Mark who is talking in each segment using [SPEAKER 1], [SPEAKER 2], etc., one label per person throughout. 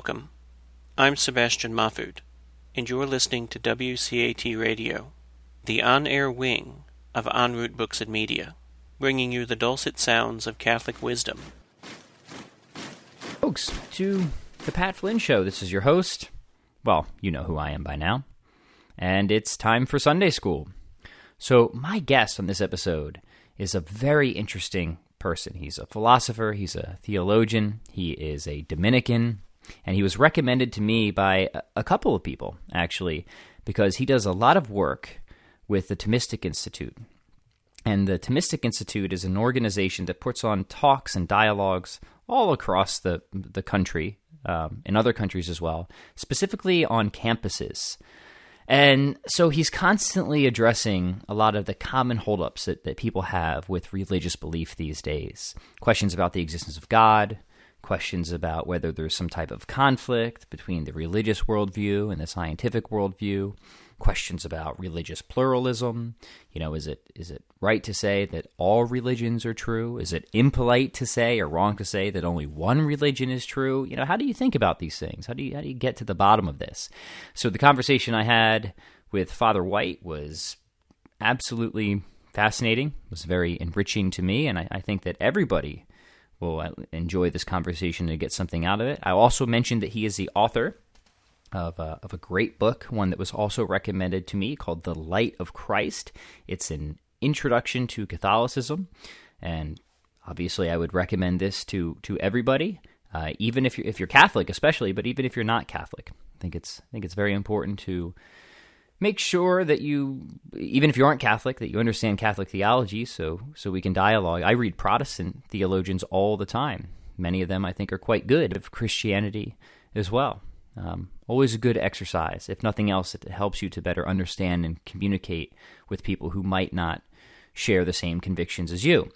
[SPEAKER 1] Welcome. I'm Sebastian Mahfood, and you're listening to WCAT Radio, the on air wing of En route Books and Media, bringing you the dulcet sounds of Catholic wisdom.
[SPEAKER 2] Folks, to the Pat Flynn Show. This is your host. Well, you know who I am by now. And it's time for Sunday School. So, my guest on this episode is a very interesting person. He's a philosopher, he's a theologian, he is a Dominican, and he was recommended to me by a couple of people, actually, because he does a lot of work with the Thomistic Institute. And the Thomistic Institute is an organization that puts on talks and dialogues all across the, the country, um, in other countries as well, specifically on campuses. And so he's constantly addressing a lot of the common holdups that, that people have with religious belief these days. Questions about the existence of God, questions about whether there's some type of conflict between the religious worldview and the scientific worldview, questions about religious pluralism. You know, is it is it right to say that all religions are true? Is it impolite to say or wrong to say that only one religion is true? You know, how do you think about these things? How do you how do you get to the bottom of this? So the conversation I had with Father White was absolutely fascinating. it Was very enriching to me, and I, I think that everybody will uh, enjoy this conversation and get something out of it. I also mentioned that he is the author of a, of a great book, one that was also recommended to me called The Light of Christ. It's an introduction to Catholicism, and obviously, I would recommend this to to everybody, uh, even if you're if you're Catholic, especially, but even if you're not Catholic. I think it's I think it's very important to make sure that you, even if you aren't Catholic, that you understand Catholic theology, so so we can dialogue. I read Protestant theologians all the time. Many of them I think are quite good of Christianity as well. Um, always a good exercise. If nothing else, it helps you to better understand and communicate with people who might not share the same convictions as you.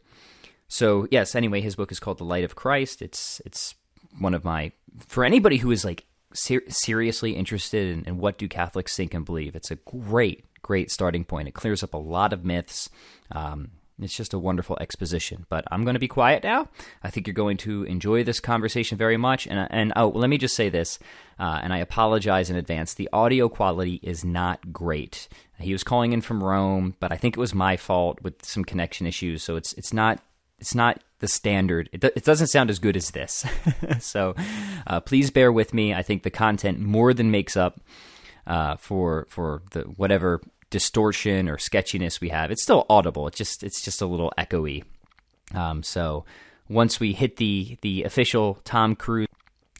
[SPEAKER 2] So yes, anyway, his book is called The Light of Christ. It's it's one of my for anybody who is like ser- seriously interested in, in, what do Catholics think and believe. It's a great, great starting point. It clears up a lot of myths. Um, it's just a wonderful exposition. But I'm going to be quiet now. I think you're going to enjoy this conversation very much. And and oh, let me just say this, uh, and I apologize in advance. The audio quality is not great. He was calling in from Rome, but I think it was my fault with some connection issues. So it's it's not it's not the standard. It, it doesn't sound as good as this. so uh, please bear with me. I think the content more than makes up uh, for for the whatever distortion or sketchiness we have. It's still audible. It's just it's just a little echoey. Um, so once we hit the the official Tom Cruise,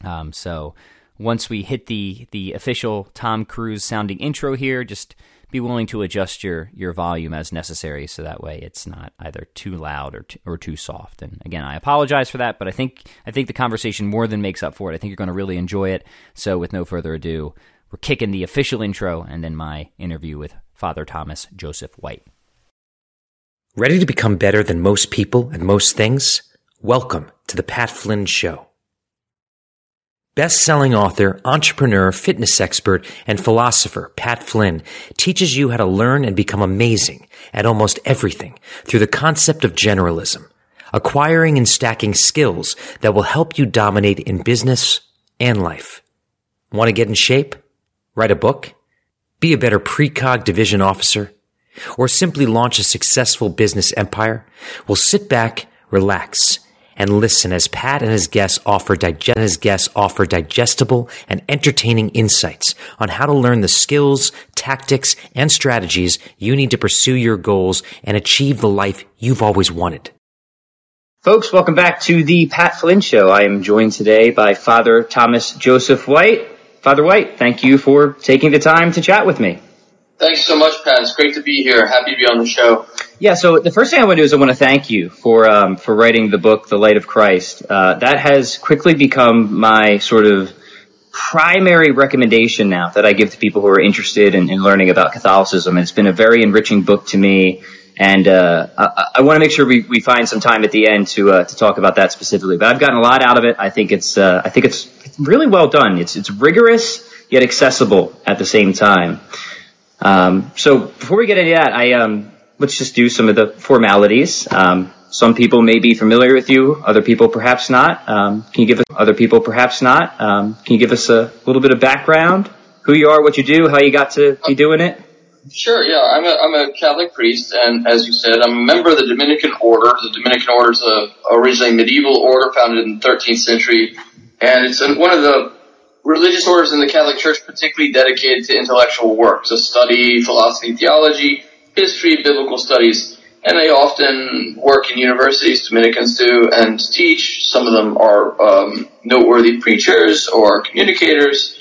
[SPEAKER 2] um, so once we hit the the official Tom Cruise sounding intro here, just be willing to adjust your your volume as necessary, so that way it's not either too loud or too, or too soft. And again, I apologize for that, but I think I think the conversation more than makes up for it. I think you're going to really enjoy it. So, with no further ado, we're kicking the official intro and then my interview with Father Thomas Joseph White.
[SPEAKER 3] Ready to become better than most people and most things? Welcome to the Pat Flynn Show. Best-selling author, entrepreneur, fitness expert, and philosopher Pat Flynn teaches you how to learn and become amazing at almost everything through the concept of generalism, acquiring and stacking skills that will help you dominate in business and life. Want to get in shape? Write a book? Be a better precog division officer? Or simply launch a successful business empire? Well, sit back, relax, and listen as Pat and his guests offer, dig- his guests offer digestible and entertaining insights on how to learn the skills, tactics, and strategies you need to pursue your goals and achieve the life you've always wanted.
[SPEAKER 2] Folks, welcome back to the Pat Flynn Show. I am joined today by Father Thomas Joseph White. Father White, thank you for taking the time to chat with me.
[SPEAKER 4] Thanks so much, Pat. It's great to be here. Happy to be on the show.
[SPEAKER 2] Yeah, so the first thing I want to do is I want to thank you for um, for writing the book, The Light of Christ. Uh, that has quickly become my sort of primary recommendation now that I give to people who are interested in, in learning about Catholicism. It's been a very enriching book to me, and uh, I, I, want to make sure we, we find some time at the end to uh, to talk about that specifically. But I've gotten a lot out of it. I think it's uh, I think it's, really well done. It's it's rigorous yet accessible at the same time. Um, so before we get into that, I um, let's just do some of the formalities. Um, some people may be familiar with you, other people perhaps not. Um, can you give us other people perhaps not? Um, can you give us a little bit of background? Who you are, what you do, how you got to be doing it?
[SPEAKER 4] Sure, yeah. I'm a, I'm a Catholic priest, and as you said, I'm a member of the Dominican Order. The Dominican Order is a originally medieval order founded in the 13th century, and it's one of the religious orders in the Catholic Church particularly dedicated to intellectual work, to study philosophy, theology, history, biblical studies, and they often work in universities, Dominicans do, and teach. Some of them are um, noteworthy preachers or communicators,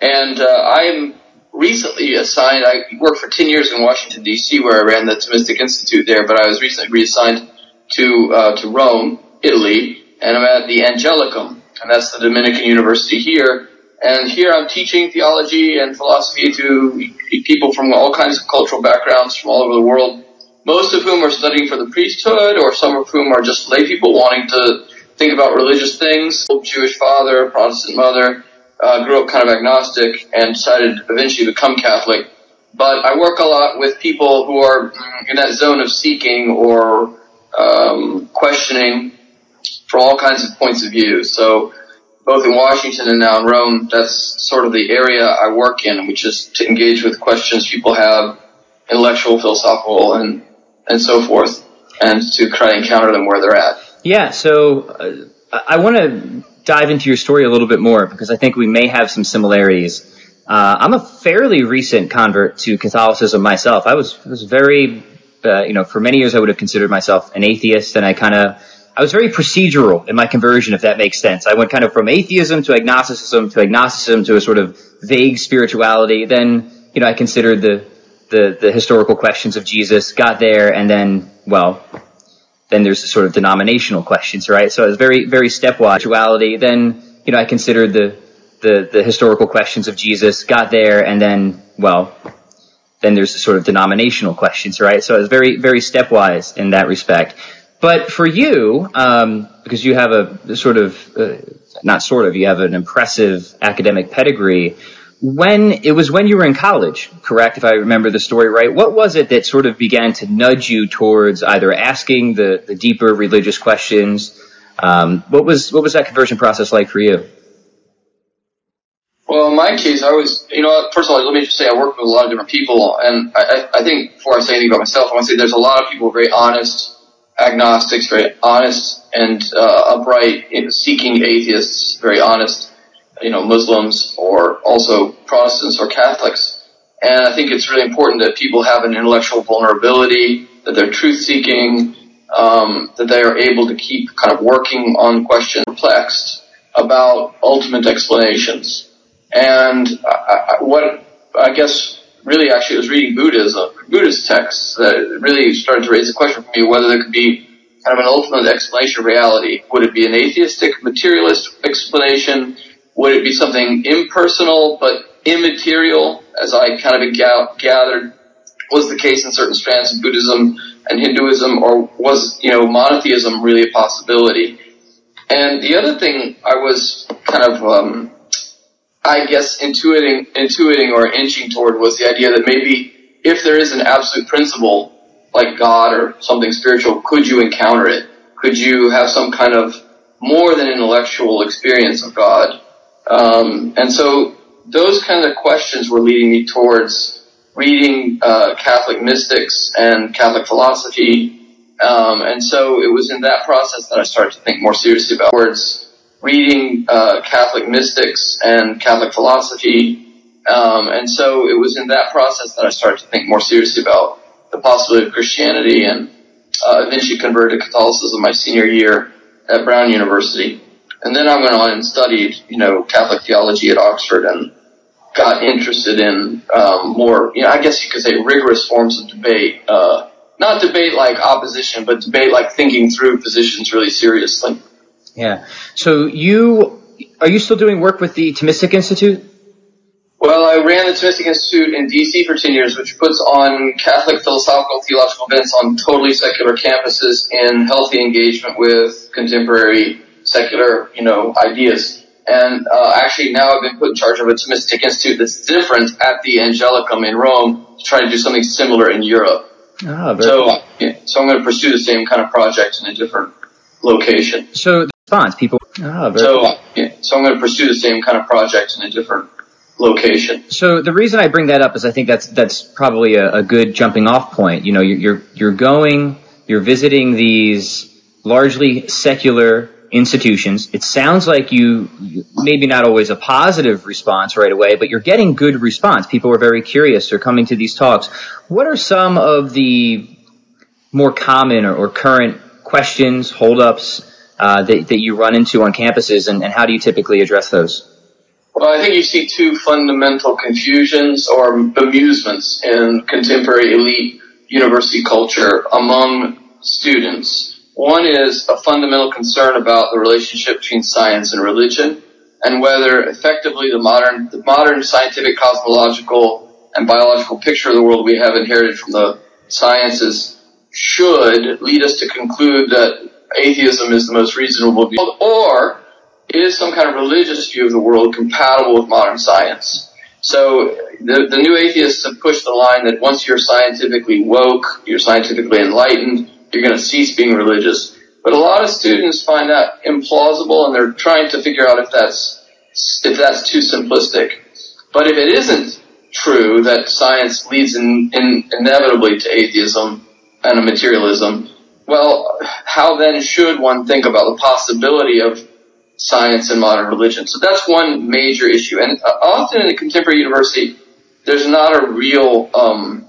[SPEAKER 4] and uh, I'm recently assigned. I worked for ten years in Washington D.C., where I ran the Thomistic Institute there, but I was recently reassigned to uh, to Rome, Italy, and I'm at the Angelicum, and that's the Dominican University here. And here I'm teaching theology and philosophy to people from all kinds of cultural backgrounds from all over the world, most of whom are studying for the priesthood, or some of whom are just lay people wanting to think about religious things. Jewish father, Protestant mother, uh, grew up kind of agnostic and decided eventually to become Catholic. But I work a lot with people who are in that zone of seeking or um, questioning from all kinds of points of view. So both in Washington and now in Rome, that's sort of the area I work in, which is to engage with questions people have, intellectual, philosophical, and and so forth, and to try and encounter them where they're at.
[SPEAKER 2] Yeah. So uh, I want to dive into your story a little bit more because I think we may have some similarities. Uh, I'm a fairly recent convert to Catholicism myself. I was was very, uh, you know, for many years I would have considered myself an atheist, and I kind of I was very procedural in my conversion, if that makes sense. I went kind of from atheism to agnosticism to agnosticism to a sort of vague spirituality. Then, you know, I considered the, the, the historical questions of Jesus, got there, and then, well, then there's the sort of denominational questions, right? So it was very, very stepwise spirituality. Then, you know, I considered the, the, the historical questions of Jesus, got there, and then, well, then there's the sort of denominational questions, right? So it was very, very stepwise in that respect. But for you, um, because you have a sort of, uh, not sort of, you have an impressive academic pedigree. When it was when you were in college, correct? If I remember the story right, what was it that sort of began to nudge you towards either asking the, the deeper religious questions? Um, what was what was that conversion process like for you?
[SPEAKER 4] Well, in my case, I was, you know, first of all, let me just say I work with a lot of different people, and I, I think before I say anything about myself, I want to say there's a lot of people very honest, agnostics, very honest and uh, upright, seeking atheists, very honest, you know, Muslims or also Protestants or Catholics. And I think it's really important that people have an intellectual vulnerability, that they're truth seeking, um, that they are able to keep kind of working on questions perplexed about ultimate explanations. And I, I, what I guess really actually was reading Buddhism, Buddhist texts that really started to raise the question for me whether there could be kind of an ultimate explanation of reality. Would it be an atheistic, materialist explanation? Would it be something impersonal but immaterial, as I kind of gathered was the case in certain strands of Buddhism and Hinduism, or was, you know, monotheism really a possibility? And the other thing I was kind of um, I guess intuiting, intuiting or inching toward was the idea that maybe if there is an absolute principle like God or something spiritual, could you encounter it? Could you have some kind of more than intellectual experience of God? Um, and so those kind of questions were leading me towards reading uh, Catholic mystics and Catholic philosophy. Um, and so it was in that process that I started to think more seriously about words reading uh, Catholic mystics and Catholic philosophy. Um, and so it was in that process that I started to think more seriously about the possibility of Christianity and uh, eventually converted to Catholicism my senior year at Brown University. And then I went on and studied, you know, Catholic theology at Oxford and got interested in um, more, you know, I guess you could say rigorous forms of debate. Uh, not debate like opposition, but debate like thinking through positions really seriously.
[SPEAKER 2] Yeah. So you are you still doing work with the Thomistic Institute?
[SPEAKER 4] Well, I ran the Thomistic Institute in DC for 10 years, which puts on Catholic philosophical theological events on totally secular campuses in healthy engagement with contemporary secular, you know, ideas. And uh, actually now I've been put in charge of a Thomistic Institute that's different at the Angelicum in Rome to try to do something similar in Europe. Ah, so, yeah, so I'm going to pursue the same kind of project in a different location.
[SPEAKER 2] So response, people.
[SPEAKER 4] Ah, so, yeah, so I'm going to pursue the same kind of project in a different location.
[SPEAKER 2] So the reason I bring that up is I think that's that's probably a, a good jumping off point. You know, you're, you're you're going, you're visiting these largely secular institutions. It sounds like you, maybe not always a positive response right away, but you're getting good response. People are very curious. They're coming to these talks. What are some of the more common or, or current questions, holdups uh, that, that you run into on campuses, and, and how do you typically address those?
[SPEAKER 4] Well, I think you see two fundamental confusions or bemusements in contemporary elite university culture among students. One is a fundamental concern about the relationship between science and religion and whether effectively the modern, the modern scientific cosmological and biological picture of the world we have inherited from the sciences should lead us to conclude that atheism is the most reasonable view or is some kind of religious view of the world compatible with modern science. So the, the new atheists have pushed the line that once you're scientifically woke, you're scientifically enlightened, you're going to cease being religious. But a lot of students find that implausible and they're trying to figure out if that's, if that's too simplistic. But if it isn't true that science leads in, in inevitably to atheism and a materialism, well, how then should one think about the possibility of science and modern religion? So that's one major issue. And uh, often in a contemporary university, there's not a real um,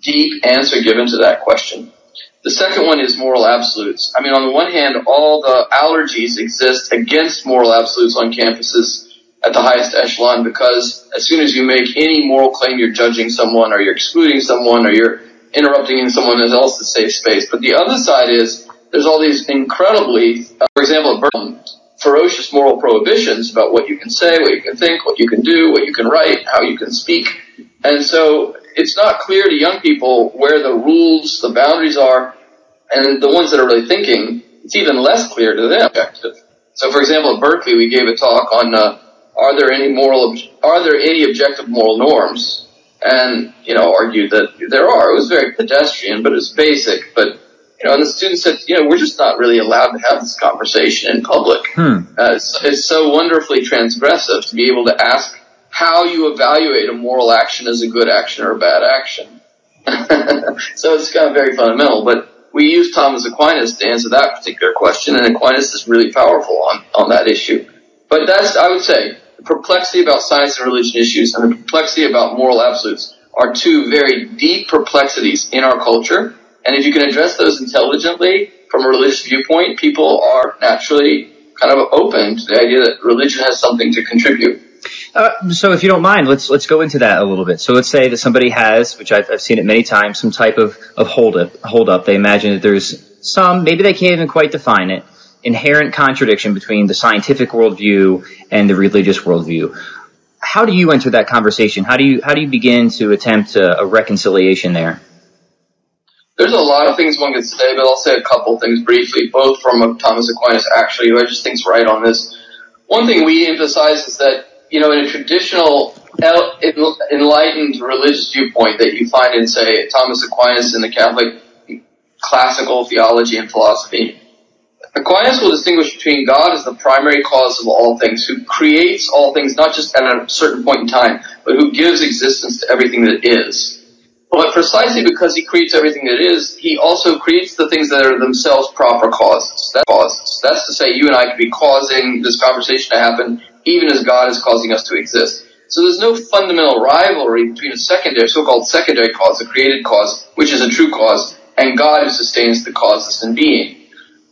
[SPEAKER 4] deep answer given to that question. The second one is moral absolutes. I mean, on the one hand, all the allergies exist against moral absolutes on campuses at the highest echelon because as soon as you make any moral claim, you're judging someone or you're excluding someone or you're interrupting in someone else's safe space. But the other side is there's all these incredibly, uh, for example, ferocious moral prohibitions about what you can say, what you can think, what you can do, what you can write, how you can speak. And so it's not clear to young people where the rules, the boundaries are, and the ones that are really thinking, it's even less clear to them. So, for example, at Berkeley, we gave a talk on uh, are there any moral, are there any objective moral norms? And you know, argued that there are. It was very pedestrian, but it was basic. But you know, and the student said, you know, we're just not really allowed to have this conversation in public. Hmm. Uh, it's, it's so wonderfully transgressive to be able to ask how you evaluate a moral action as a good action or a bad action. so it's kind of very fundamental, but we use Thomas Aquinas to answer that particular question, and Aquinas is really powerful on, on that issue. But that's, I would say, the perplexity about science and religion issues and the perplexity about moral absolutes are two very deep perplexities in our culture. And if you can address those intelligently from a religious viewpoint, people are naturally kind of open to the idea that religion has something to contribute.
[SPEAKER 2] Uh, so, if you don't mind, let's let's go into that a little bit. So, let's say that somebody has, which I've, I've seen it many times, some type of of hold up. Hold up. They imagine that there's some, maybe they can't even quite define it, inherent contradiction between the scientific worldview and the religious worldview. How do you enter that conversation? How do you how do you begin to attempt a, a reconciliation there?
[SPEAKER 4] There's a lot of things one could say, but I'll say a couple things briefly, both from Thomas Aquinas actually, who I just think's right on this. One thing we emphasize is that you know, in a traditional enlightened religious viewpoint that you find in, say, Thomas Aquinas in the Catholic classical theology and philosophy, Aquinas will distinguish between God as the primary cause of all things, who creates all things not just at a certain point in time, but who gives existence to everything that is. But precisely because he creates everything that is, he also creates the things that are themselves proper causes. That causes. That's to say, you and I could be causing this conversation to happen even as God is causing us to exist. So there's no fundamental rivalry between a secondary, so-called secondary cause, a created cause, which is a true cause, and God who sustains the causes in being.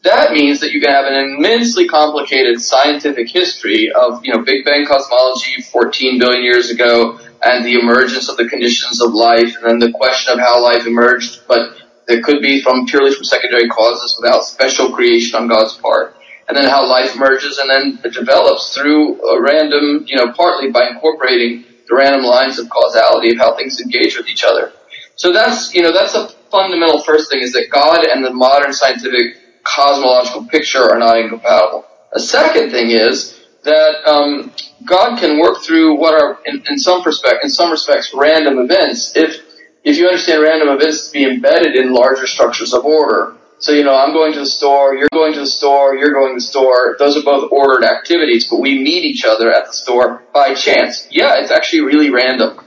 [SPEAKER 4] That means that you can have an immensely complicated scientific history of, you know, Big Bang cosmology 14 billion years ago, and the emergence of the conditions of life, and then the question of how life emerged, but it could be from purely from secondary causes without special creation on God's part and then how life emerges and then it develops through a random, you know, partly by incorporating the random lines of causality of how things engage with each other. So that's, you know, that's a fundamental first thing is that God and the modern scientific cosmological picture are not incompatible. A second thing is that um, God can work through what are, in, in some respect, in some respects, random events if if you understand random events to be embedded in larger structures of order. So, you know, I'm going to the store, you're going to the store, you're going to the store. Those are both ordered activities, but we meet each other at the store by chance. Yeah, it's actually really random.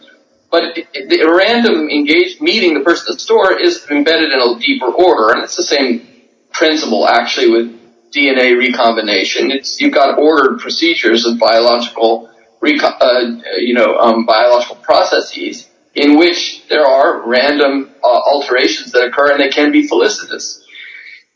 [SPEAKER 4] But the random engaged meeting the person at the store is embedded in a deeper order, and it's the same principle actually with DNA recombination. It's you've got ordered procedures of biological, uh, you know, um, biological processes in which there are random uh, alterations that occur, and they can be felicitous.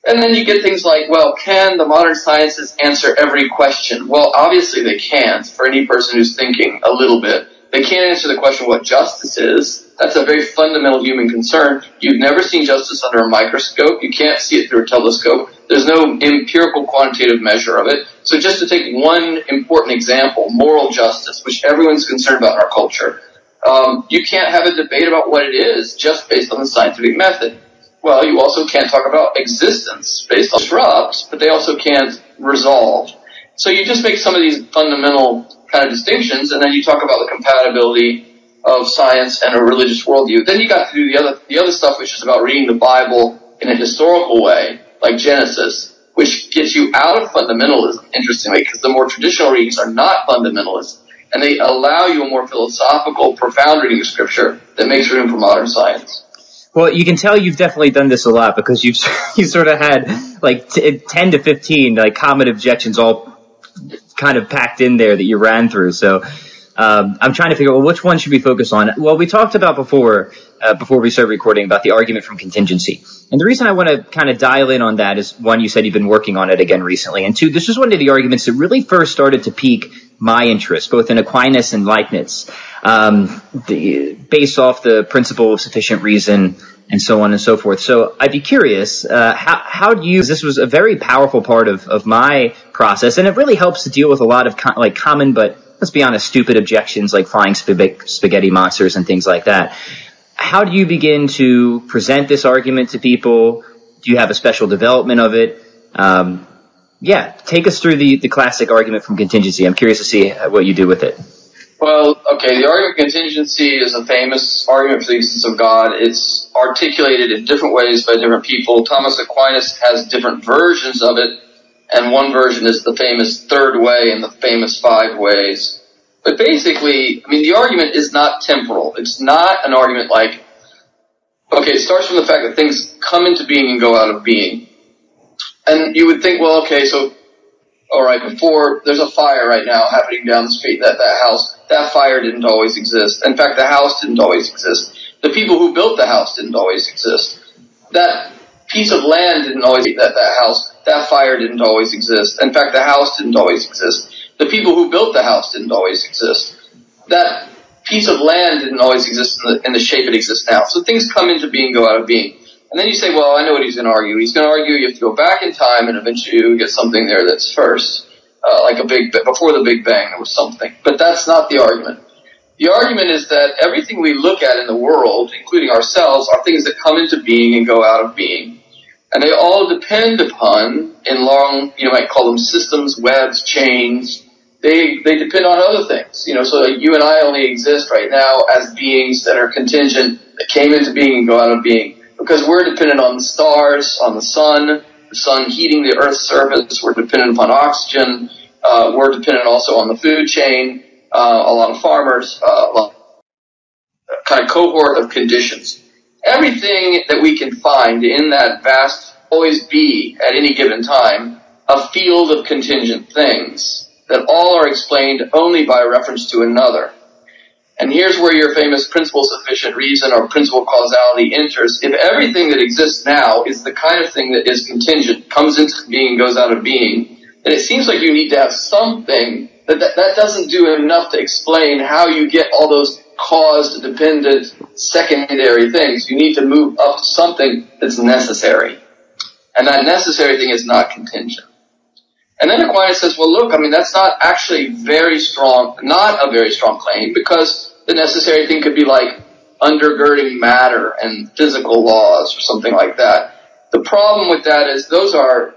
[SPEAKER 4] And then you get things like, well, can the modern sciences answer every question? Well, obviously they can't for any person who's thinking a little bit. They can't answer the question what justice is. That's a very fundamental human concern. You've never seen justice under a microscope. You can't see it through a telescope. There's no empirical quantitative measure of it. So just to take one important example, moral justice, which everyone's concerned about in our culture, um, you can't have a debate about what it is just based on the scientific method. Well, you also can't talk about existence based on disrupt, but they also can't resolve. So you just make some of these fundamental kind of distinctions, and then you talk about the compatibility of science and a religious worldview. Then you got to do the other the other stuff, which is about reading the Bible in a historical way, like Genesis, which gets you out of fundamentalism. Interestingly, because the more traditional readings are not fundamentalist, and they allow you a more philosophical, profound reading of Scripture that makes room for modern science.
[SPEAKER 2] Well, you can tell you've definitely done this a lot because you've you sort of had like t- ten to fifteen like common objections all kind of packed in there that you ran through. So um, I'm trying to figure out well, which one should we focus on. Well, we talked about before uh, before we started recording about the argument from contingency, and the reason I want to kind of dial in on that is one, you said you've been working on it again recently, and two, this is one of the arguments that really first started to pique my interest, both in Aquinas and Leibniz, um, the, based off the principle of sufficient reason and so on and so forth. So I'd be curious, uh, how, how do you, this was a very powerful part of, of my process, and it really helps to deal with a lot of co- like common but let's be honest, stupid objections like flying spaghetti monsters and things like that. How do you begin to present this argument to people? Do you have a special development of it? Um, yeah, take us through the, the classic argument from contingency. I'm curious to see what you do with it.
[SPEAKER 4] Well, okay, the argument of contingency is a famous argument for the existence of God. It's articulated in different ways by different people. Thomas Aquinas has different versions of it and one version is the famous third way and the famous five ways. But basically, I mean, the argument is not temporal. It's not an argument like, okay, it starts from the fact that things come into being and go out of being. And you would think, well, okay, so, alright, before, there's a fire right now happening down the street, that, that house, that fire didn't always exist. In fact, the house didn't always exist. The people who built the house didn't always exist. That piece of land didn't always, that, that house, that fire didn't always exist. In fact, the house didn't always exist. The people who built the house didn't always exist. That piece of land didn't always exist in the, in the shape it exists now. So things come into being, go out of being. And then you say, well, I know what he's going to argue. He's going to argue you have to go back in time and eventually you get something there that's first. Uh, like a big, before the Big Bang there was something. But that's not the argument. The argument is that everything we look at in the world, including ourselves, are things that come into being and go out of being. And they all depend upon, in long, you might call them systems, webs, chains. They, they depend on other things. You know, so you and I only exist right now as beings that are contingent, that came into being and go out of being. Because we're dependent on the stars, on the sun, the sun heating the earth's surface. We're dependent upon oxygen. Uh, we're dependent also on the food chain. Uh, a lot of farmers, uh, kind of cohort of conditions everything that we can find in that vast, always be at any given time, a field of contingent things that all are explained only by reference to another. And here's where your famous principle sufficient reason or principle causality enters. If everything that exists now is the kind of thing that is contingent, comes into being goes out of being, then it seems like you need to have something that, that, that doesn't do enough to explain how you get all those cause dependent secondary things. You need to move up something that's necessary. And that necessary thing is not contingent. And then Aquinas says, well look, I mean that's not actually very strong, not a very strong claim because the necessary thing could be like undergirding matter and physical laws or something like that. The problem with that is those are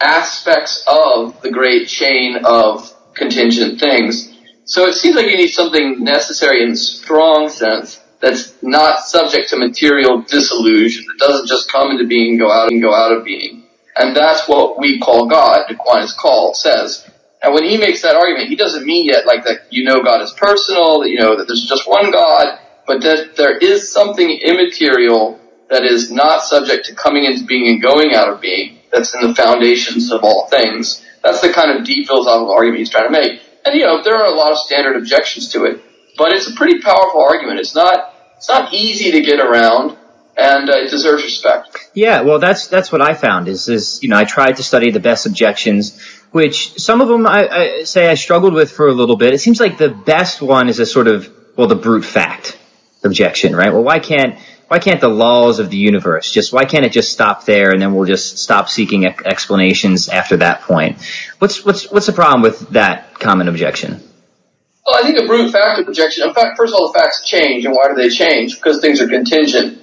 [SPEAKER 4] aspects of the great chain of contingent things so it seems like you need something necessary in strong sense that's not subject to material dissolution, that doesn't just come into being and go out and go out of being. And that's what we call God, Aquinas call, says. And when he makes that argument, he doesn't mean yet like that you know God is personal, that you know that there's just one God, but that there is something immaterial that is not subject to coming into being and going out of being, that's in the foundations of all things. That's the kind of deep philosophical argument he's trying to make. And you know, there are a lot of standard objections to it, but it's a pretty powerful argument. It's not it's not easy to get around, and uh, it deserves respect.
[SPEAKER 2] Yeah, well, that's that's what I found. Is is you know I tried to study the best objections, which some of them I, I say I struggled with for a little bit. It seems like the best one is a sort of well the brute fact objection, right? Well, why can't why can't the laws of the universe just why can't it just stop there and then we'll just stop seeking explanations after that point? What's what's what's the problem with that common objection?
[SPEAKER 4] Well, I think a brute fact objection. In fact, first of all, the facts change, and why do they change? Because things are contingent.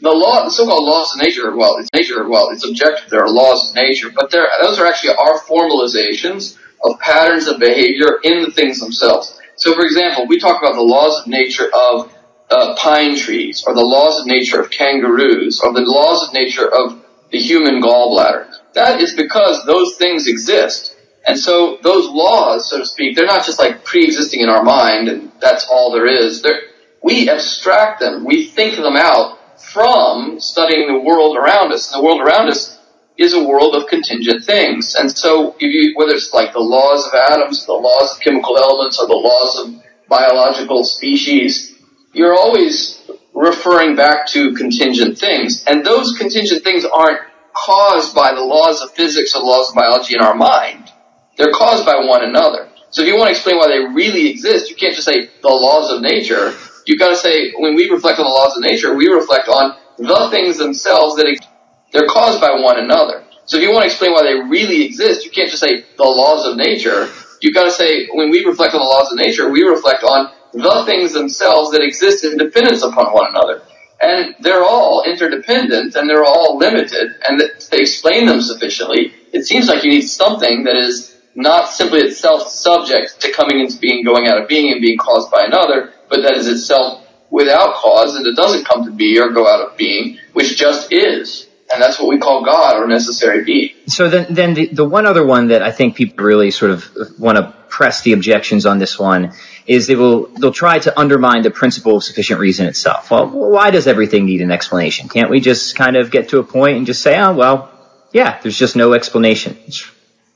[SPEAKER 4] The law, the so-called laws of nature, well, it's nature, well, it's objective. There are laws of nature, but there, those are actually our formalizations of patterns of behavior in the things themselves. So, for example, we talk about the laws of nature of uh, pine trees, or the laws of nature of kangaroos, or the laws of nature of the human gallbladder. That is because those things exist. And so those laws, so to speak, they're not just like pre-existing in our mind and that's all there is. They're, we abstract them. We think them out from studying the world around us. And the world around us is a world of contingent things. And so you, whether it's like the laws of atoms, the laws of chemical elements, or the laws of biological species, you're always referring back to contingent things. And those contingent things aren't caused by the laws of physics or laws of biology in our mind. They're caused by one another. So if you want to explain why they really exist, you can't just say the laws of nature. You've got to say, when we reflect on the laws of nature, we reflect on the things themselves that exist. They're caused by one another. So if you want to explain why they really exist, you can't just say the laws of nature. You've got to say, when we reflect on the laws of nature, we reflect on the things themselves that exist in dependence upon one another. And they're all interdependent and they're all limited and they explain them sufficiently. It seems like you need something that is not simply itself subject to coming into being, going out of being, and being caused by another, but that is itself without cause and it doesn't come to be or go out of being, which just is. And that's what we call God or necessary being.
[SPEAKER 2] So then, then the, the one other one that I think people really sort of want to press the objections on this one is they will they'll try to undermine the principle of sufficient reason itself. Well, why does everything need an explanation? Can't we just kind of get to a point and just say, oh well, yeah, there's just no explanation.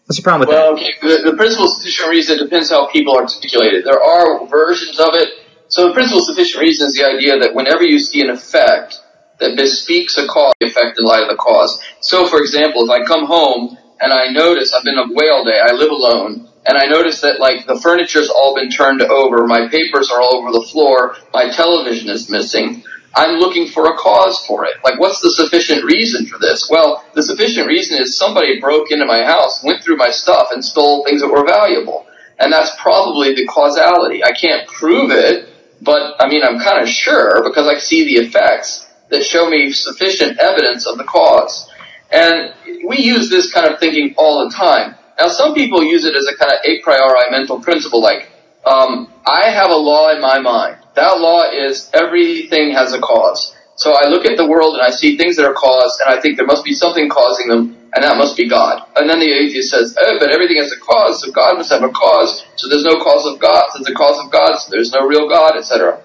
[SPEAKER 2] What's the problem with
[SPEAKER 4] well,
[SPEAKER 2] that?
[SPEAKER 4] Well, the, the principle of sufficient reason depends how people articulate it. There are versions of it. So the principle of sufficient reason is the idea that whenever you see an effect that bespeaks a cause, the effect in light of the cause. So, for example, if I come home and I notice I've been a whale day, I live alone, and I notice that like the furniture's all been turned over, my papers are all over the floor, my television is missing. I'm looking for a cause for it. Like, what's the sufficient reason for this? Well, the sufficient reason is somebody broke into my house, went through my stuff, and stole things that were valuable. And that's probably the causality. I can't prove it, but I mean, I'm kind of sure because I see the effects that show me sufficient evidence of the cause. And we use this kind of thinking all the time. Now, some people use it as a kind of a priori mental principle, like, um, I have a law in my mind. That law is everything has a cause. So I look at the world and I see things that are caused, and I think there must be something causing them, and that must be God. And then the atheist says, oh, but everything has a cause, so God must have a cause, so there's no cause of God, there's a cause of God, so there's no real God, etc.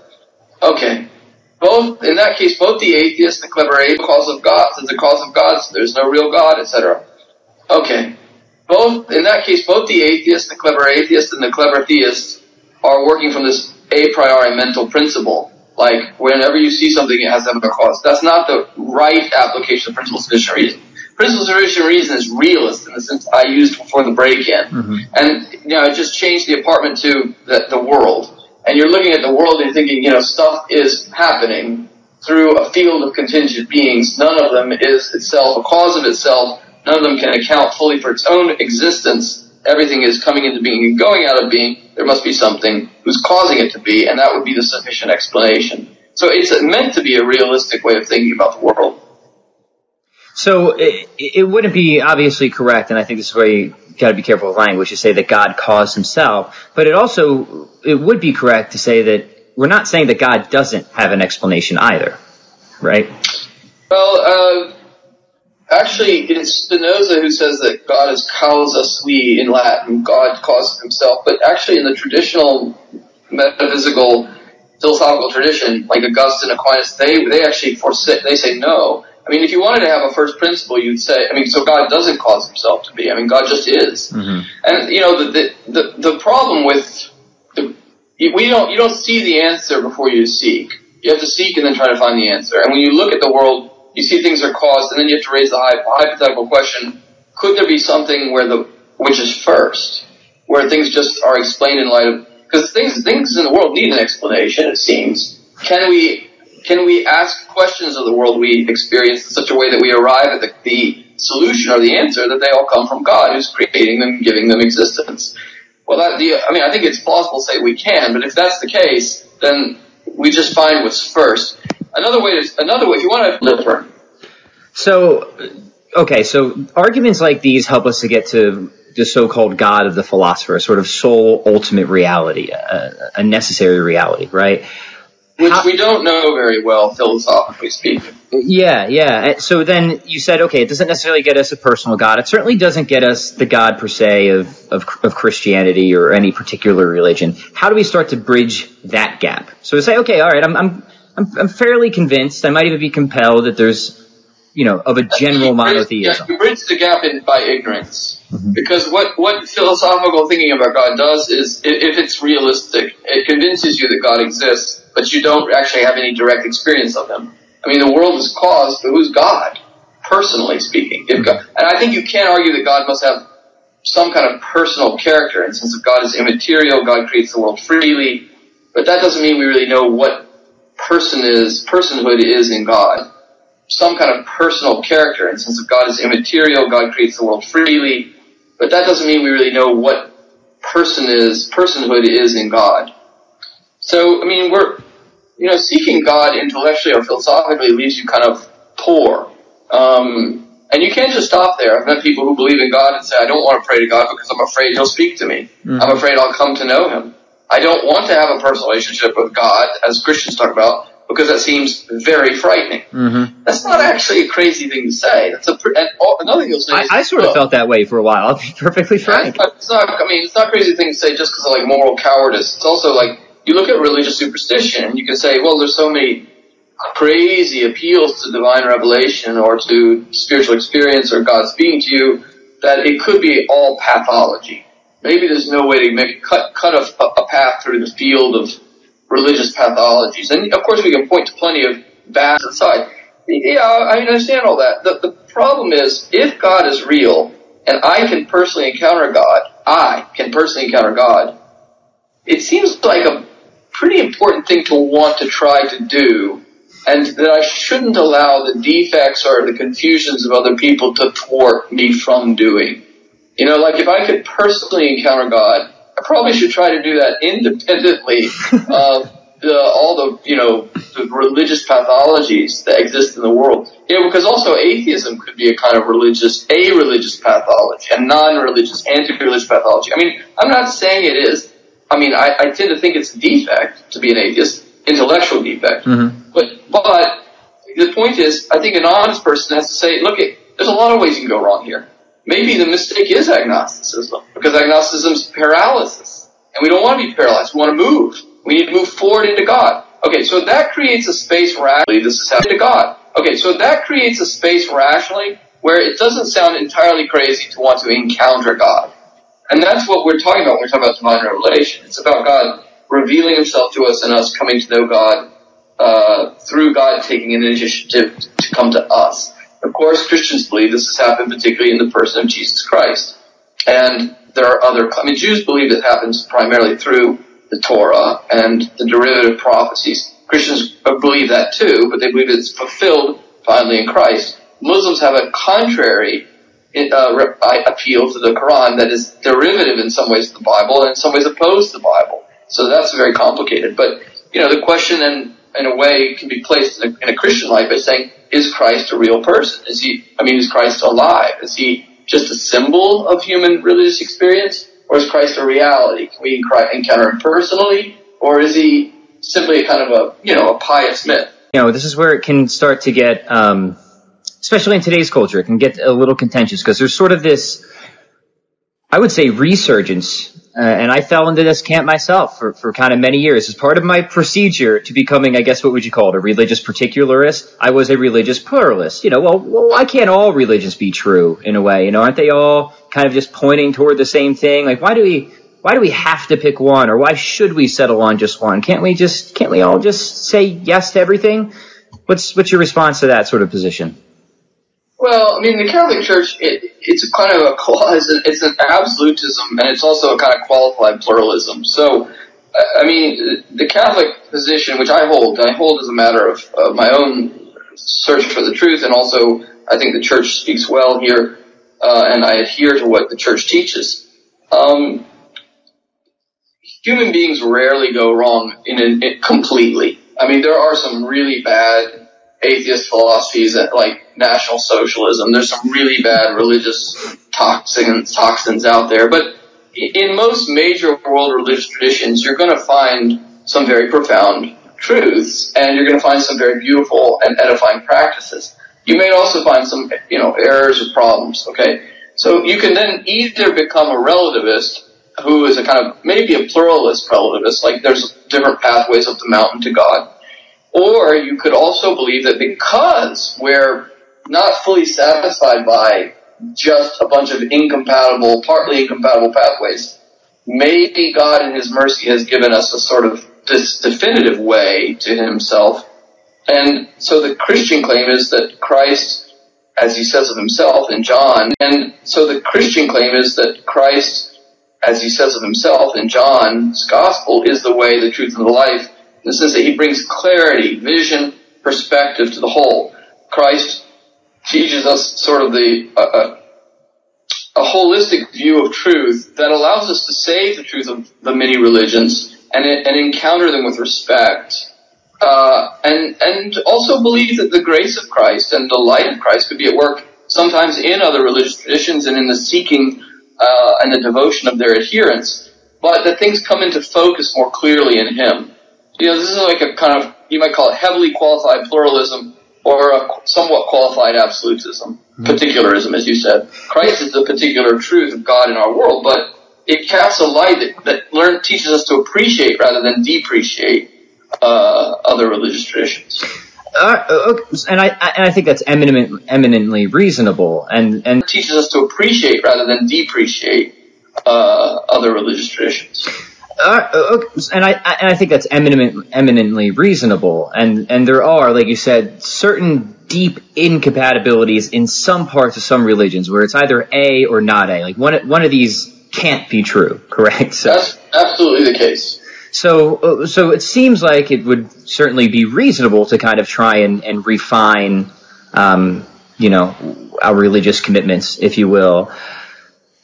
[SPEAKER 4] Okay. Both, in that case, both the atheist the clever atheist, cause of God, there's a cause of God, so there's no real God, etc. Okay. Both, in that case, both the atheist, the clever atheist, and the clever theist are working from this a priori mental principle. Like, whenever you see something, it has to have a cause. That's not the right application of principle of sufficient reason. Principle of sufficient reason is realist in the sense I used before the break-in. Mm-hmm. And, you know, I just changed the apartment to the, the world. And you're looking at the world and you're thinking, you know, stuff is happening through a field of contingent beings. None of them is itself a cause of itself. None of them can account fully for its own existence everything is coming into being and going out of being, there must be something who's causing it to be, and that would be the sufficient explanation. So it's meant to be a realistic way of thinking about the world.
[SPEAKER 2] So it, it wouldn't be obviously correct, and I think this is where you got to be careful with language to say that God caused Himself. But it also it would be correct to say that we're not saying that God doesn't have an explanation either, right?
[SPEAKER 4] Well, uh, actually, it's Spinoza who says that God is causa sui in Latin. God causes himself. But actually, in the traditional metaphysical philosophical tradition, like Augustine, Aquinas, they they actually forsake. They say no. I mean, if you wanted to have a first principle, you'd say, I mean, so God doesn't cause himself to be. I mean, God just is.
[SPEAKER 2] Mm-hmm.
[SPEAKER 4] And you know, the the the, the problem with the, we don't you don't see the answer before you seek. You have to seek and then try to find the answer. And when you look at the world, you see things are caused, and then you have to raise the hypothetical question: Could there be something where the which is first, where things just are explained in light of because things things in the world need an explanation. It seems. Can we can we ask questions of the world we experience in such a way that we arrive at the, the solution or the answer that they all come from God, who's creating them, giving them existence? Well, that, the, I mean, I think it's plausible to say we can, but if that's the case, then we just find what's first. Another way is another way. If you want to.
[SPEAKER 2] So, okay, so arguments like these help us to get to the so-called God of the philosopher, a sort of sole ultimate reality, a, a necessary reality, right?
[SPEAKER 4] Which How, we don't know very well, philosophically speaking.
[SPEAKER 2] Yeah, yeah. Eh, so then you said, okay, it doesn't necessarily get us a personal God. It certainly doesn't get us the God per se of, of, of Christianity or any particular religion. How do we start to bridge that gap? So we say, okay, all right, I'm, I'm, I'm, I'm fairly convinced. I might even be compelled that there's you know, of a general monotheism.
[SPEAKER 4] Yeah, you bridge the gap in, by ignorance. Mm-hmm. Because what, what philosophical thinking about God does is, if it's realistic, it convinces you that God exists, but you don't actually have any direct experience of Him. I mean, the world is caused, but who's God? Personally speaking. If God, and I think you can't argue that God must have some kind of personal character, and since sense that God is immaterial, God creates the world freely, but that doesn't mean we really know what person is, personhood is in God some kind of personal character. And since God is immaterial, God creates the world freely, but that doesn't mean we really know what person is, personhood is in God. So, I mean, we're, you know, seeking God intellectually or philosophically leaves you kind of poor. Um, and you can't just stop there. I've met people who believe in God and say, I don't want to pray to God because I'm afraid He'll speak to me. Mm-hmm. I'm afraid I'll come to know Him. I don't want to have a personal relationship with God, as Christians talk about, because that seems very frightening.
[SPEAKER 2] Mm-hmm.
[SPEAKER 4] That's not actually a crazy thing to say. That's a and another thing you'll say.
[SPEAKER 2] I, I sort of felt that way for a while. I'll be perfectly frank.
[SPEAKER 4] It's not. I mean, it's not a crazy thing to say just because of like moral cowardice. It's also like you look at religious superstition and you can say, well, there's so many crazy appeals to divine revelation or to spiritual experience or God speaking to you that it could be all pathology. Maybe there's no way to make cut cut a, a path through the field of religious pathologies. And of course we can point to plenty of bad aside. Yeah, I understand all that. The, the problem is, if God is real, and I can personally encounter God, I can personally encounter God, it seems like a pretty important thing to want to try to do, and that I shouldn't allow the defects or the confusions of other people to thwart me from doing. You know, like if I could personally encounter God, I probably should try to do that independently of the, all the, you know, the religious pathologies that exist in the world. You know, because also atheism could be a kind of religious, a religious pathology, a non-religious, anti-religious pathology. I mean, I'm not saying it is. I mean, I, I tend to think it's a defect to be an atheist, intellectual defect.
[SPEAKER 2] Mm-hmm.
[SPEAKER 4] But, but the point is, I think an honest person has to say, look, there's a lot of ways you can go wrong here maybe the mistake is agnosticism because agnosticism is paralysis, and we don't want to be paralyzed. We want to move. We need to move forward into God. Okay, so that creates a space rationally. This is happening to God. Okay, so that creates a space rationally where it doesn't sound entirely crazy to want to encounter God. And that's what we're talking about when we're talking about divine revelation. It's about God revealing himself to us and us coming to know God uh, through God taking an initiative to come to us. Of course, Christians believe this has happened particularly in the person of Jesus Christ. And there are other, I mean, Jews believe it happens primarily through the Torah and the derivative prophecies. Christians believe that too, but they believe it's fulfilled finally in Christ. Muslims have a contrary uh, appeal to the Quran that is derivative in some ways of the Bible and in some ways opposed to the Bible. So that's very complicated. But, you know, the question in, in a way can be placed in a, in a Christian life by saying, is Christ a real person? Is he, I mean, is Christ alive? Is he just a symbol of human religious experience? Or is Christ a reality? Can we encounter him personally? Or is he simply a kind of a you know a pious myth.
[SPEAKER 2] You know, this is where it can start to get, um, especially in today's culture, it can get a little contentious because there's sort of this, I would say, resurgence. Uh, and I fell into this camp myself for, for kind of many years. As part of my procedure to becoming, I guess, what would you call it, a religious particularist? I was a religious pluralist. You know, well, well, why can't all religions be true in a way? You know, aren't they all kind of just pointing toward the same thing? Like, why do we, why do we have to pick one or why should we settle on just one? Can't we just, can't we all just say yes to everything? What's, what's your response to that sort of position?
[SPEAKER 4] Well, I mean, the Catholic Church, it, it's a kind of a, it's, it's an absolutism and it's also a kind of qualified pluralism. So, I mean, the Catholic position, which I hold, I hold as a matter of, my own search for the truth and also I think the church speaks well here, uh, and I adhere to what the church teaches. Um, human beings rarely go wrong in, in, in completely. I mean, there are some really bad atheist philosophies that like National Socialism. There's some really bad religious toxins, toxins out there, but in most major world religious traditions, you're going to find some very profound truths, and you're going to find some very beautiful and edifying practices. You may also find some, you know, errors or problems. Okay, so you can then either become a relativist who is a kind of maybe a pluralist relativist, like there's different pathways up the mountain to God. Or you could also believe that because we're not fully satisfied by just a bunch of incompatible, partly incompatible pathways, maybe God in His mercy has given us a sort of this definitive way to Himself. And so the Christian claim is that Christ, as He says of Himself in John, and so the Christian claim is that Christ as he says of himself in John's gospel, is the way, the truth, and the life. In the sense that he brings clarity, vision, perspective to the whole. Christ teaches us sort of the uh, a holistic view of truth that allows us to say the truth of the many religions and and encounter them with respect. Uh, and and also believe that the grace of Christ and the light of Christ could be at work sometimes in other religious traditions and in the seeking uh, and the devotion of their adherents, but that things come into focus more clearly in him. You know, this is like a kind of, you might call it heavily qualified pluralism or a somewhat qualified absolutism, mm-hmm. particularism, as you said. Christ is the particular truth of God in our world, but it casts a light that, that learn, teaches us to appreciate rather than depreciate uh, other religious traditions.
[SPEAKER 2] Uh, and I and I think that's eminent, eminently reasonable, and and
[SPEAKER 4] teaches us to appreciate rather than depreciate uh, other religious traditions.
[SPEAKER 2] Uh, and I and I think that's eminent, eminently reasonable, and and there are, like you said, certain deep incompatibilities in some parts of some religions where it's either A or not A. Like one one of these can't be true, correct?
[SPEAKER 4] So. That's absolutely the case.
[SPEAKER 2] So, uh, so it seems like it would certainly be reasonable to kind of try and, and refine, um, you know, our religious commitments, if you will.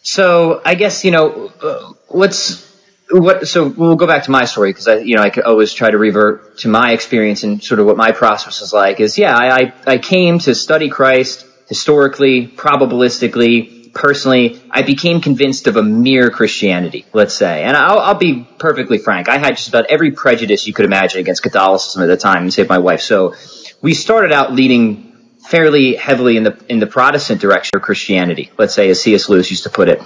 [SPEAKER 2] So, I guess you know, uh, what's what? So we'll go back to my story because I, you know, I always try to revert to my experience and sort of what my process was like. Is yeah, I I came to study Christ historically, probabilistically, personally, I became convinced of a mere Christianity, let's say. And I'll, I'll, be perfectly frank. I had just about every prejudice you could imagine against Catholicism at the time, save my wife. So we started out leading fairly heavily in the, in the Protestant direction of Christianity, let's say, as C.S. Lewis used to put it.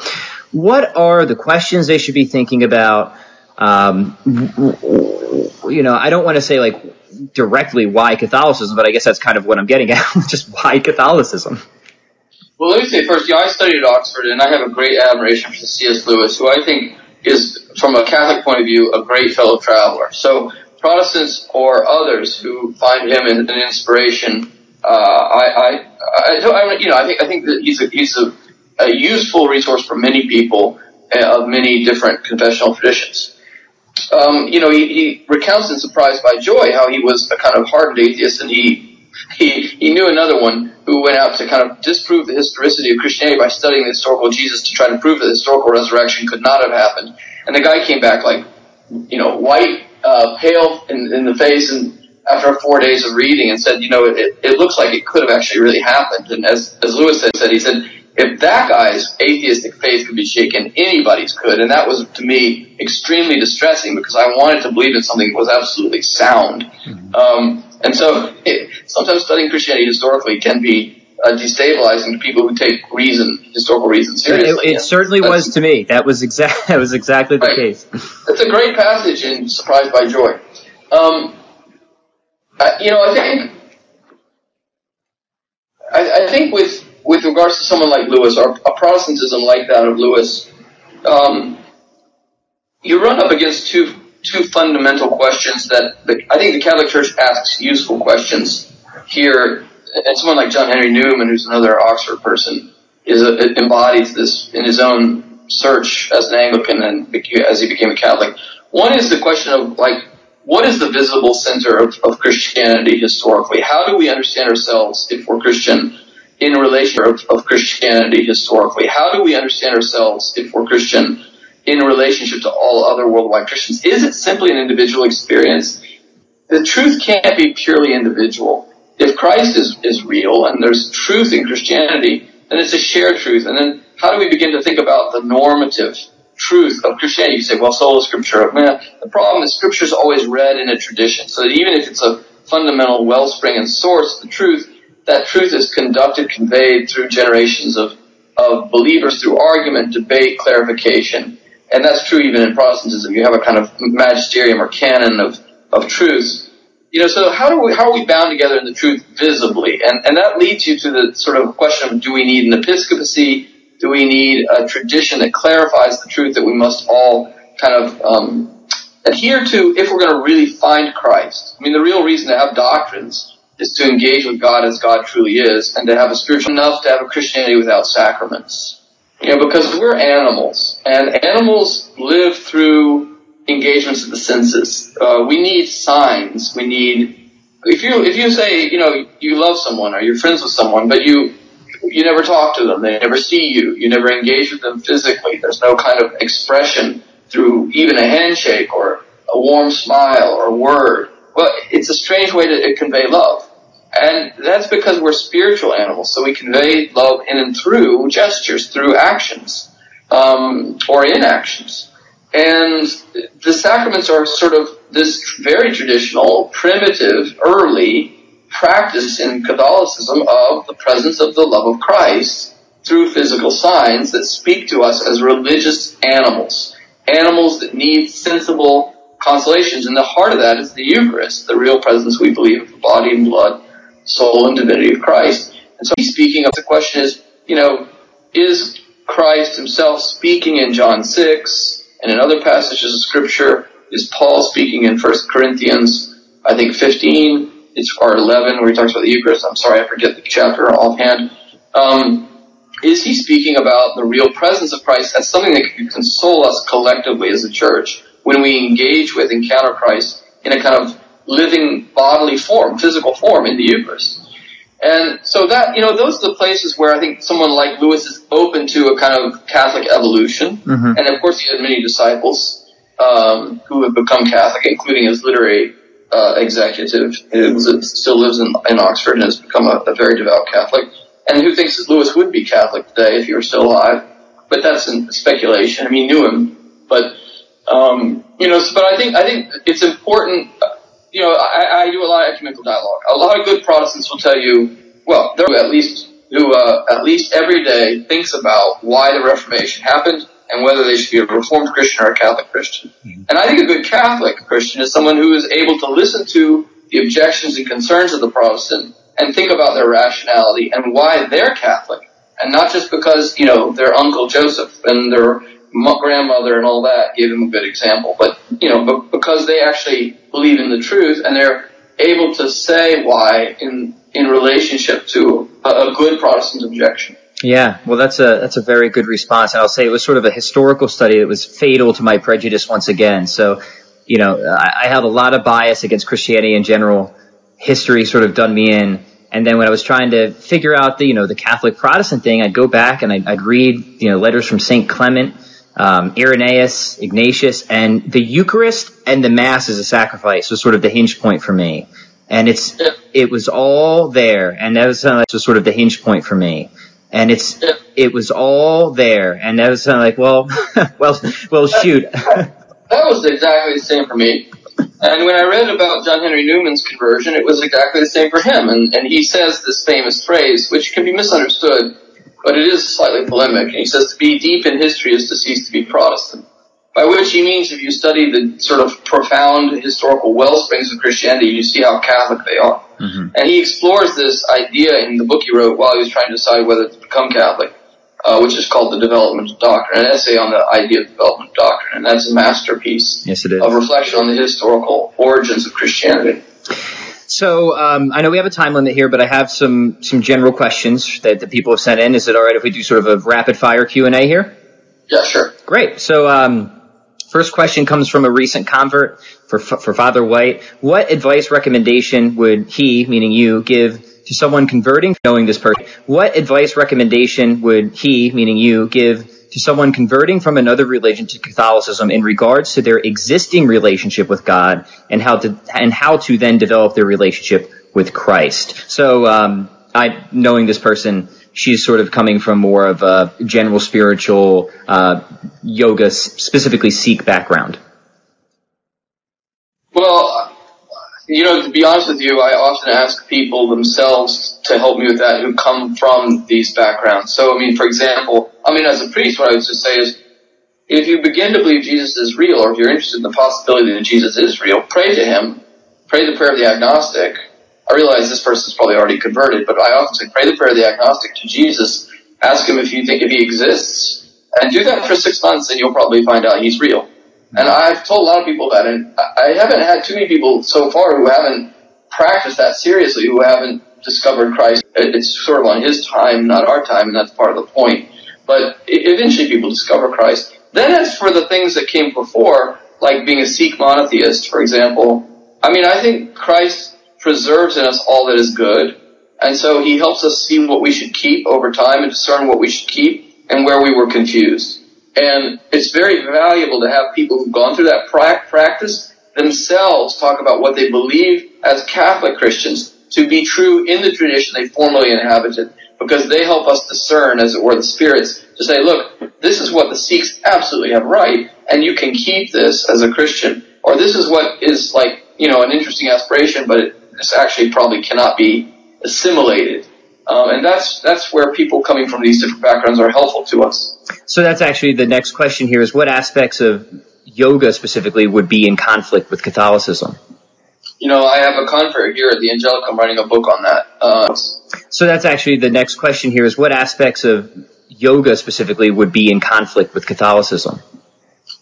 [SPEAKER 2] What are the questions they should be thinking about? Um, you know, I don't want to say like directly why Catholicism, but I guess that's kind of what I'm getting at. just why Catholicism?
[SPEAKER 4] Well, let me say first, yeah, I studied at Oxford, and I have a great admiration for C.S. Lewis, who I think is, from a Catholic point of view, a great fellow traveler. So, Protestants or others who find him an, inspiration, uh, I, I, I, I, you know, I think I think that he's a he's a, a useful resource for many people uh, of many different confessional traditions. Um, you know, he, he recounts in Surprised by Joy how he was a kind of hardened atheist, and he he he knew another one who went out to kind of disprove the historicity of Christianity by studying the historical Jesus to try to prove that the historical resurrection could not have happened. And the guy came back like, you know, white, uh, pale in, in the face and after four days of reading and said, you know, it, it looks like it could have actually really happened. And as, as Lewis said, he said, if that guy's atheistic faith could be shaken, anybody's could. And that was, to me, extremely distressing because I wanted to believe in something that was absolutely sound. Mm-hmm. Um, and so it, sometimes studying Christianity historically can be uh, destabilizing to people who take reason, historical reason seriously.
[SPEAKER 2] It, it certainly was to me. That was exact. That was exactly the right. case.
[SPEAKER 4] It's a great passage in Surprised by Joy. Um, I, you know, I think, I, I think with with regards to someone like Lewis, or a Protestantism like that of Lewis, um, you run up against two two fundamental questions that the, I think the Catholic Church asks useful questions here. And someone like John Henry Newman, who's another Oxford person, is a, embodies this in his own search as an Anglican and as he became a Catholic. One is the question of like, what is the visible center of, of Christianity historically? How do we understand ourselves if we're Christian? In relation of, of Christianity historically? How do we understand ourselves if we're Christian in relationship to all other worldwide Christians? Is it simply an individual experience? The truth can't be purely individual. If Christ is, is real and there's truth in Christianity, then it's a shared truth. And then how do we begin to think about the normative truth of Christianity? You say, well, sola scriptura. Man, the problem is scripture is always read in a tradition. So that even if it's a fundamental wellspring and source, the truth that truth is conducted, conveyed through generations of, of believers through argument, debate, clarification. And that's true even in Protestantism. You have a kind of magisterium or canon of, of truths. You know, so how do we, how are we bound together in the truth visibly? And, and that leads you to the sort of question of do we need an episcopacy? Do we need a tradition that clarifies the truth that we must all kind of, um, adhere to if we're going to really find Christ? I mean, the real reason to have doctrines is to engage with God as God truly is and to have a spiritual enough to have a Christianity without sacraments. You know, because we're animals and animals live through engagements of the senses. Uh, we need signs. We need, if you, if you say, you know, you love someone or you're friends with someone, but you, you never talk to them. They never see you. You never engage with them physically. There's no kind of expression through even a handshake or a warm smile or a word. Well, it's a strange way to convey love. And that's because we're spiritual animals, so we convey love in and through gestures, through actions, um, or inactions. And the sacraments are sort of this very traditional, primitive, early practice in Catholicism of the presence of the love of Christ through physical signs that speak to us as religious animals. Animals that need sensible consolations. And the heart of that is the Eucharist, the real presence we believe of the body and blood soul and divinity of Christ. And so he's speaking of the question is, you know, is Christ himself speaking in John 6 and in other passages of scripture? Is Paul speaking in 1 Corinthians, I think 15, it's or 11 where he talks about the Eucharist. I'm sorry, I forget the chapter offhand. Um, is he speaking about the real presence of Christ as something that can console us collectively as a church when we engage with, encounter Christ in a kind of living bodily form, physical form in the Eucharist. And so that, you know, those are the places where I think someone like Lewis is open to a kind of Catholic evolution. Mm-hmm. And of course he had many disciples, um, who have become Catholic, including his literary, uh, executive, who still lives in, in Oxford and has become a, a very devout Catholic, and who thinks that Lewis would be Catholic today if he were still alive. But that's in speculation. I mean, he knew him, but, um, you know, but I think, I think it's important, you know, I, I do a lot of ecumenical dialogue. A lot of good Protestants will tell you, well, there at least who uh, at least every day thinks about why the Reformation happened and whether they should be a Reformed Christian or a Catholic Christian. Mm-hmm. And I think a good Catholic Christian is someone who is able to listen to the objections and concerns of the Protestant and think about their rationality and why they're Catholic. And not just because, you know, their Uncle Joseph and their grandmother and all that gave them a good example, but, you know, but because they actually believe in the truth and they're able to say why in in relationship to a, a good Protestant objection.
[SPEAKER 2] Yeah, well, that's a that's a very good response, and I'll say it was sort of a historical study that was fatal to my prejudice once again. So, you know, I, I have a lot of bias against Christianity in general. History sort of done me in, and then when I was trying to figure out the you know the Catholic Protestant thing, I'd go back and I'd, I'd read you know letters from Saint Clement um, Irenaeus, Ignatius, and the Eucharist and the Mass as a sacrifice was sort of the hinge point for me. And it's it was all there, and that was, uh, was sort of the hinge point for me. and it's it was all there, and that was of like, well, well, well, shoot.
[SPEAKER 4] that was exactly the same for me. And when I read about John Henry Newman's conversion, it was exactly the same for him. And, and he says this famous phrase, which can be misunderstood, but it is slightly polemic. And he says, to be deep in history is to cease to be Protestant. By which he means if you study the sort of profound historical wellsprings of Christianity, you see how Catholic they are. Mm-hmm. And he explores this idea in the book he wrote while he was trying to decide whether to become Catholic, uh, which is called The Development of Doctrine, an essay on the idea of development of doctrine. And that's a masterpiece
[SPEAKER 2] yes, it is.
[SPEAKER 4] of reflection on the historical origins of Christianity.
[SPEAKER 2] So um, I know we have a time limit here, but I have some some general questions that the people have sent in. Is it all right if we do sort of a rapid fire Q and A here?
[SPEAKER 4] Yeah, sure.
[SPEAKER 2] Great. So um, First question comes from a recent convert for, for Father White. What advice recommendation would he, meaning you, give to someone converting knowing this person? What advice recommendation would he, meaning you, give to someone converting from another religion to Catholicism in regards to their existing relationship with God and how to and how to then develop their relationship with Christ? So, um, I knowing this person she's sort of coming from more of a general spiritual uh, yoga, specifically Sikh background.
[SPEAKER 4] Well, you know, to be honest with you, I often ask people themselves to help me with that who come from these backgrounds. So, I mean, for example, I mean, as a priest, what I would just say is, if you begin to believe Jesus is real, or if you're interested in the possibility that Jesus is real, pray to Him. Pray the prayer of the agnostic I realize this person's probably already converted, but I often say pray the prayer of the agnostic to Jesus. Ask him if you think if he exists, and do that for six months, and you'll probably find out he's real. And I've told a lot of people that, and I haven't had too many people so far who haven't practiced that seriously, who haven't discovered Christ. It's sort of on his time, not our time, and that's part of the point. But eventually people discover Christ. Then as for the things that came before, like being a Sikh monotheist, for example, I mean, I think Christ preserves in us all that is good. And so he helps us see what we should keep over time and discern what we should keep and where we were confused. And it's very valuable to have people who've gone through that practice themselves talk about what they believe as Catholic Christians to be true in the tradition they formerly inhabited because they help us discern, as it were, the spirits to say, look, this is what the Sikhs absolutely have right, and you can keep this as a Christian. Or this is what is like, you know, an interesting aspiration, but it this actually probably cannot be assimilated. Um, and that's that's where people coming from these different backgrounds are helpful to us.
[SPEAKER 2] So that's actually the next question here: is what aspects of yoga specifically would be in conflict with Catholicism?
[SPEAKER 4] You know, I have a convert here at the Angelicum writing a book on that. Uh,
[SPEAKER 2] so that's actually the next question here: is what aspects of yoga specifically would be in conflict with Catholicism?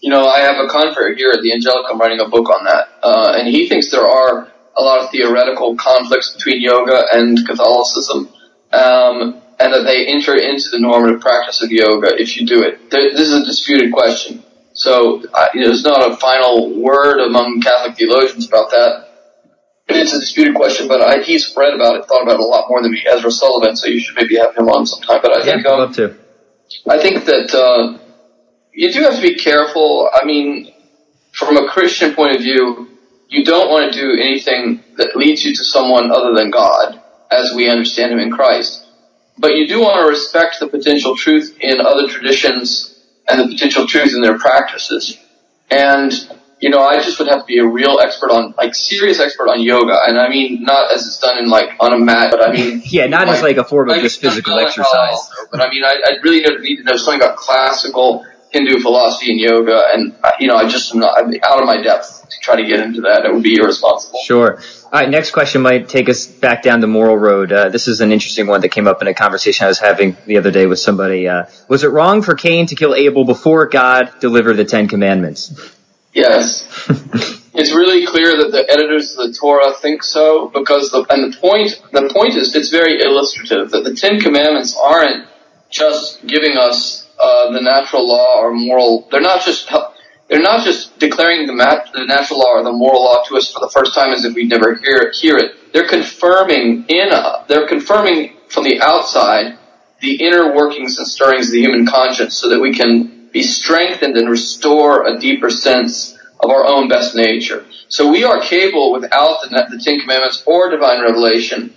[SPEAKER 4] You know, I have a convert here at the Angelicum writing a book on that, uh, and he thinks there are a lot of theoretical conflicts between yoga and Catholicism, um, and that they enter into the normative practice of yoga if you do it. This is a disputed question. So uh, there's not a final word among Catholic theologians about that. It's a disputed question, but I, he's read about it, thought about it a lot more than me, Ezra Sullivan. So you should maybe have him on sometime. But I
[SPEAKER 2] yeah,
[SPEAKER 4] think
[SPEAKER 2] um, love to.
[SPEAKER 4] I think that uh, you do have to be careful. I mean, from a Christian point of view, you don't want to do anything that leads you to someone other than God, as we understand Him in Christ. But you do want to respect the potential truth in other traditions and the potential truth in their practices. And, you know, I just would have to be a real expert on, like, serious expert on yoga. And I mean, not as it's done in, like, on a mat, but I mean.
[SPEAKER 2] yeah, not like, as like a form of just physical exercise.
[SPEAKER 4] But I mean, I, I really need to know something about classical Hindu philosophy and yoga. And, you know, I just am not, I'm out of my depth to try to get into that. It would be irresponsible.
[SPEAKER 2] Sure. All right. Next question might take us back down the moral road. Uh, this is an interesting one that came up in a conversation I was having the other day with somebody. Uh, was it wrong for Cain to kill Abel before God delivered the Ten Commandments?
[SPEAKER 4] Yes. it's really clear that the editors of the Torah think so because the, and the point, the point is it's very illustrative that the Ten Commandments aren't just giving us uh, the natural law or moral. They're not just they're not just declaring the, mat, the natural law or the moral law to us for the first time as if we'd never hear, hear it. They're confirming in uh, they're confirming from the outside the inner workings and stirrings of the human conscience so that we can be strengthened and restore a deeper sense of our own best nature. So we are capable without the, the Ten Commandments or divine revelation.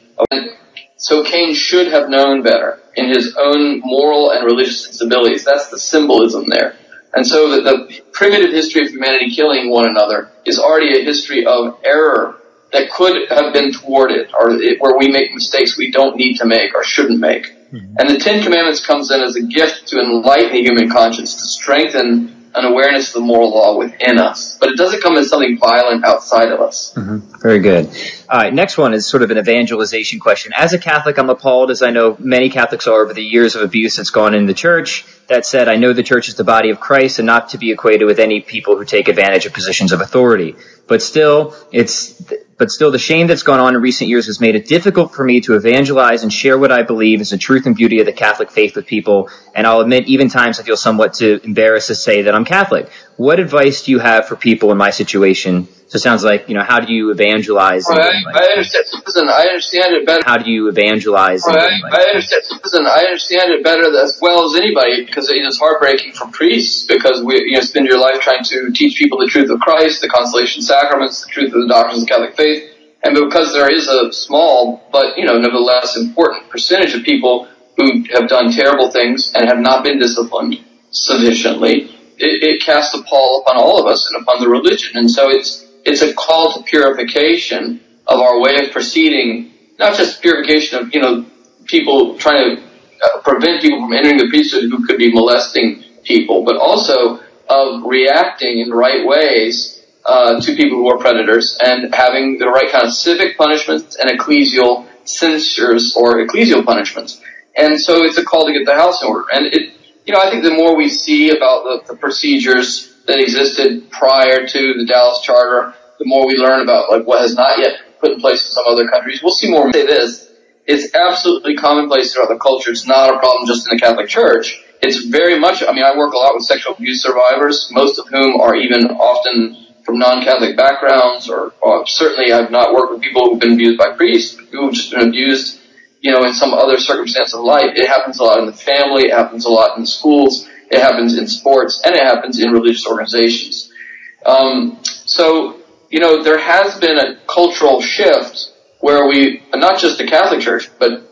[SPEAKER 4] So Cain should have known better. in his own moral and religious sensibilities. That's the symbolism there. And so the, the primitive history of humanity killing one another is already a history of error that could have been thwarted or it, where we make mistakes we don't need to make or shouldn't make. Mm-hmm. And the Ten Commandments comes in as a gift to enlighten the human conscience, to strengthen an awareness of the moral law within us, but it doesn't come as something violent outside of us.
[SPEAKER 2] Mm-hmm. Very good. All right, next one is sort of an evangelization question. As a Catholic, I'm appalled, as I know many Catholics are, over the years of abuse that's gone in the church. That said, I know the church is the body of Christ and not to be equated with any people who take advantage of positions of authority. But still, it's but still the shame that's gone on in recent years has made it difficult for me to evangelize and share what I believe is the truth and beauty of the Catholic faith with people. And I'll admit, even times I feel somewhat too embarrassed to say that I'm Catholic. What advice do you have for people in my situation so it sounds like, you know, how do you evangelize?
[SPEAKER 4] Well, I, I, understand. Listen, I understand it better.
[SPEAKER 2] How do you evangelize?
[SPEAKER 4] I, I, understand. Listen, I understand it better as well as anybody because it is heartbreaking for priests because we, you know, spend your life trying to teach people the truth of Christ, the consolation sacraments, the truth of the doctrines of the Catholic faith, and because there is a small but you know nevertheless important percentage of people who have done terrible things and have not been disciplined sufficiently, it, it casts a pall upon all of us and upon the religion, and so it's it's a call to purification of our way of proceeding, not just purification of, you know, people trying to uh, prevent people from entering the priesthood who could be molesting people, but also of reacting in the right ways uh, to people who are predators and having the right kind of civic punishments and ecclesial censures or ecclesial punishments. And so it's a call to get the house in order. And it, you know, I think the more we see about the, the procedures that existed prior to the Dallas Charter, the more we learn about like what has not yet put in place in some other countries. We'll see more. Say this. It's absolutely commonplace throughout the culture. It's not a problem just in the Catholic Church. It's very much, I mean, I work a lot with sexual abuse survivors, most of whom are even often from non-Catholic backgrounds, or, or certainly I've not worked with people who've been abused by priests, who've just been abused, you know, in some other circumstance of life. It happens a lot in the family, it happens a lot in schools, it happens in sports, and it happens in religious organizations. Um, so, you know, there has been a cultural shift where we, not just the Catholic Church, but,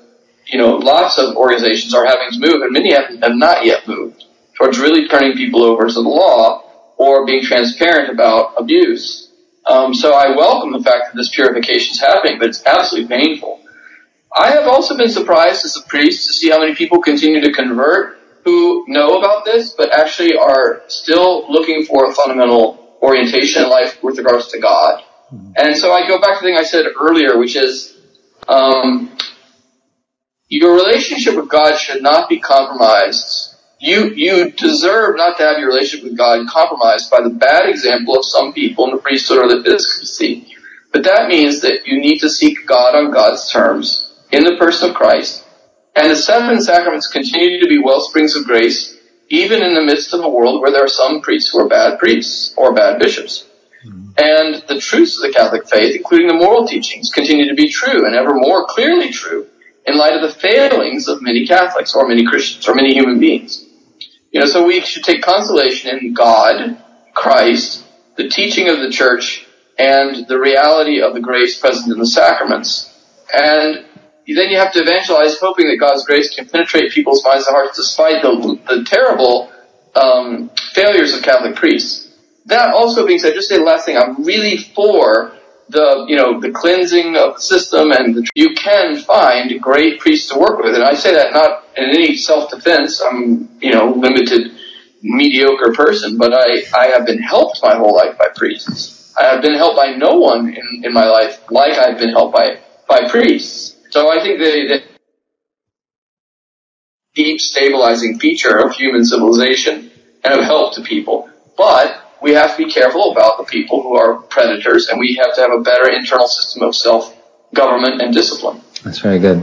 [SPEAKER 4] you know, lots of organizations are having to move, and many have, have not yet moved towards really turning people over to the law or being transparent about abuse. Um, so I welcome the fact that this purification is happening, but it's absolutely painful. I have also been surprised as a priest to see how many people continue to convert who know about this, but actually are still looking for a fundamental orientation in life with regards to God. Mm-hmm. And so I go back to the thing I said earlier, which is, um, your relationship with God should not be compromised. You, you deserve not to have your relationship with God compromised by the bad example of some people in the priesthood or the episcopacy. But that means that you need to seek God on God's terms in the person of Christ and the seven sacraments continue to be well springs of grace, even in the midst of a world where there are some priests who are bad priests or bad bishops. Mm-hmm. And the truths of the Catholic faith, including the moral teachings, continue to be true and ever more clearly true in light of the failings of many Catholics or many Christians or many human beings. You know, so we should take consolation in God, Christ, the teaching of the church, and the reality of the grace present in the sacraments. And then you have to evangelize hoping that God's grace can penetrate people's minds and hearts despite the, the terrible um, failures of Catholic priests. That also being said, just say the last thing, I'm really for the, you know, the cleansing of the system and the, you can find great priests to work with. And I say that not in any self-defense. I'm, you know, limited, mediocre person, but I, I have been helped my whole life by priests. I have been helped by no one in, in my life like I've been helped by, by priests. So I think the, the deep stabilizing feature of human civilization and of help to people. But we have to be careful about the people who are predators and we have to have a better internal system of self-government and discipline.
[SPEAKER 2] That's very good.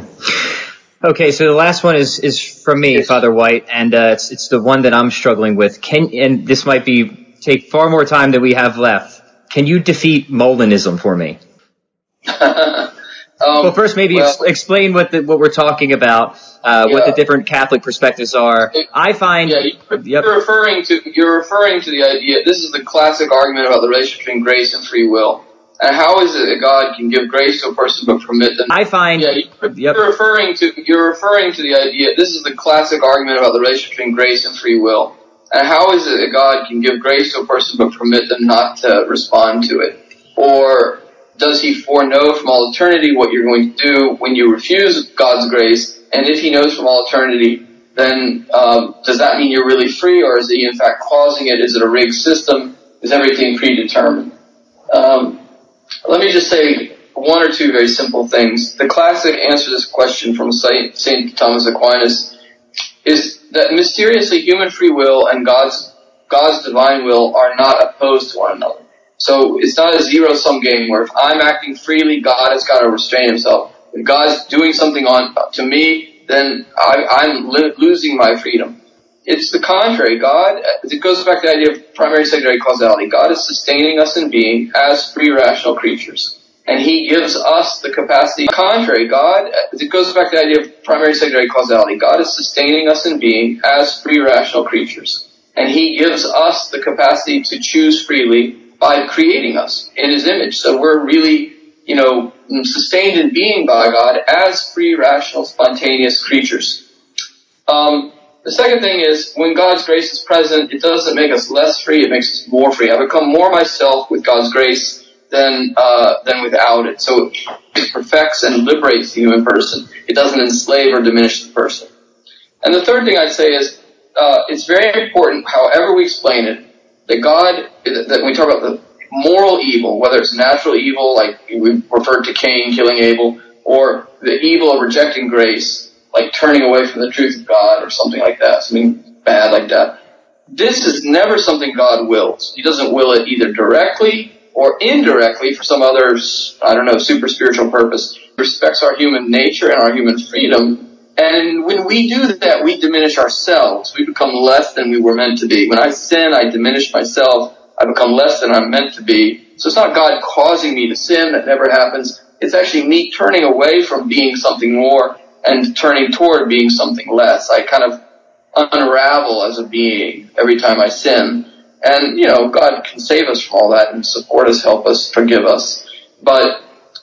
[SPEAKER 2] Okay, so the last one is, is from me, Father White, and uh, it's it's the one that I'm struggling with. Can and this might be take far more time than we have left. Can you defeat Molinism for me? Um, well, first, maybe well, ex- explain what the, what we're talking about, uh, yeah. what the different Catholic perspectives are. It, I find
[SPEAKER 4] yeah, you're, yep. you're, referring to you're referring to the idea. This is the classic argument about the relationship between grace and free will. And how is it that God can give grace to a person but permit them?
[SPEAKER 2] I find.
[SPEAKER 4] Yeah, you, are referring to you're referring to the idea. This is the classic argument about the relationship between grace and free will. And how is it that God can give grace to a person but permit them not to respond to it? Or does He foreknow from all eternity what you're going to do when you refuse God's grace? And if He knows from all eternity, then um, does that mean you're really free, or is He in fact causing it? Is it a rigged system? Is everything predetermined? Um, let me just say one or two very simple things. The classic answer to this question from St. Thomas Aquinas is that mysteriously human free will and God's, God's divine will are not opposed to one another. So it's not a zero sum game where if I'm acting freely, God has got to restrain himself. If God's doing something on to me, then I, am li- losing my freedom. It's the contrary. God, it goes back to the idea of primary secondary causality. God is sustaining us in being as free rational creatures. And He gives us the capacity. Contrary, God, it goes back to the idea of primary secondary causality. God is sustaining us in being as free rational creatures. And He gives us the capacity to choose freely by creating us in His image. So we're really, you know, sustained in being by God as free, rational, spontaneous creatures. Um, the second thing is when God's grace is present, it doesn't make us less free; it makes us more free. I become more myself with God's grace than uh, than without it. So it perfects and liberates the human person. It doesn't enslave or diminish the person. And the third thing I'd say is uh, it's very important, however we explain it, that God that when we talk about the moral evil, whether it's natural evil, like we referred to Cain killing Abel, or the evil of rejecting grace like turning away from the truth of God or something like that, something bad like that. This is never something God wills. He doesn't will it either directly or indirectly for some other, I don't know, super spiritual purpose. He respects our human nature and our human freedom. And when we do that, we diminish ourselves. We become less than we were meant to be. When I sin, I diminish myself. I become less than I'm meant to be. So it's not God causing me to sin. That never happens. It's actually me turning away from being something more and turning toward being something less. I kind of unravel as a being every time I sin. And, you know, God can save us from all that and support us, help us, forgive us. But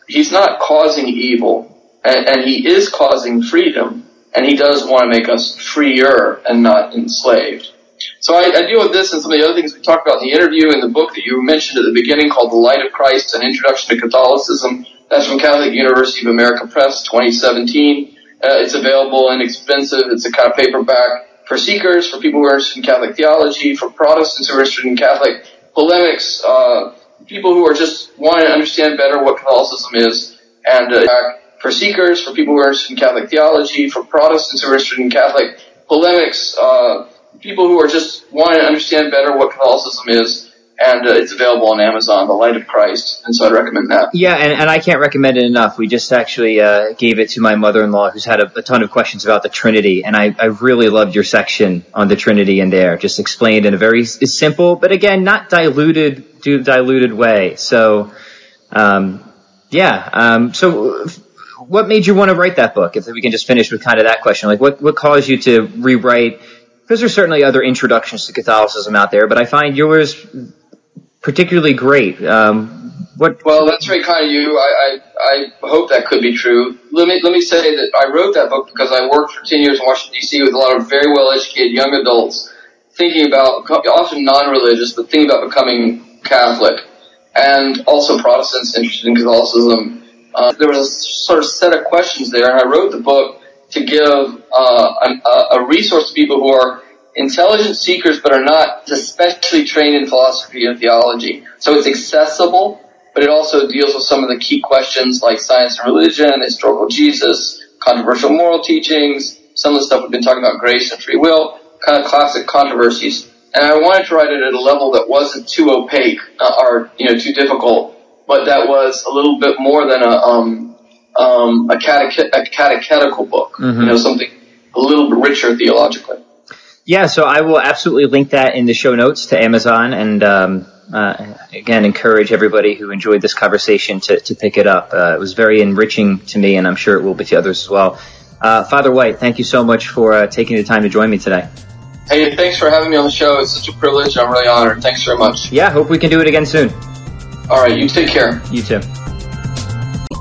[SPEAKER 4] He's not causing evil, and, and He is causing freedom, and He does want to make us freer and not enslaved. So I, I, deal with this and some of the other things we talked about in the interview in the book that you mentioned at the beginning called The Light of Christ, An Introduction to Catholicism. That's from Catholic University of America Press, 2017. Uh, it's available and inexpensive. It's a kind of paperback for seekers, for people who are interested in Catholic theology, for Protestants who are interested in Catholic polemics, uh, people who are just wanting to understand better what Catholicism is, and uh, for seekers, for people who are interested in Catholic theology, for Protestants who are interested in Catholic polemics, uh, people who are just wanting to understand better what Catholicism is, and uh, it's available on Amazon, The Light of Christ, and so I'd recommend that.
[SPEAKER 2] Yeah, and, and I can't recommend it enough. We just actually uh, gave it to my mother-in-law, who's had a, a, ton of questions about the Trinity, and I, I really loved your section on the Trinity in there. Just explained in a very simple, but again, not diluted, diluted way. So, um, yeah. Um, so, what made you want to write that book? If we can just finish with kind of that question, like what what caused you to rewrite? Because there's certainly other introductions to Catholicism out there, but I find yours particularly great. Um, what?
[SPEAKER 4] Well, that's very kind of you. I, I, I hope that could be true. Let me let me say that I wrote that book because I worked for ten years in Washington D.C. with a lot of very well educated young adults thinking about often non-religious, but thinking about becoming Catholic, and also Protestants interested in Catholicism. Uh, there was a sort of set of questions there, and I wrote the book to give uh, a, a resource to people who are intelligent seekers but are not especially trained in philosophy and theology. So it's accessible, but it also deals with some of the key questions like science and religion, historical Jesus, controversial moral teachings, some of the stuff we've been talking about, grace and free will, kind of classic controversies. And I wanted to write it at a level that wasn't too opaque uh, or you know too difficult, but that was a little bit more than a um, um, a, cateche- a catechetical book. Mm-hmm. You know, something a little bit richer theologically.
[SPEAKER 2] Yeah, so I will absolutely link that in the show notes to Amazon, and um, uh, again, encourage everybody who enjoyed this conversation to, to pick it up. Uh, it was very enriching to me, and I'm sure it will be to others as well. Uh, Father White, thank you so much for uh, taking the time to join me today.
[SPEAKER 4] Hey, thanks for having me on the show. It's such a privilege. I'm really honored. Thanks very much.
[SPEAKER 2] Yeah, hope we can do it again soon.
[SPEAKER 4] All right, you take care.
[SPEAKER 2] You too.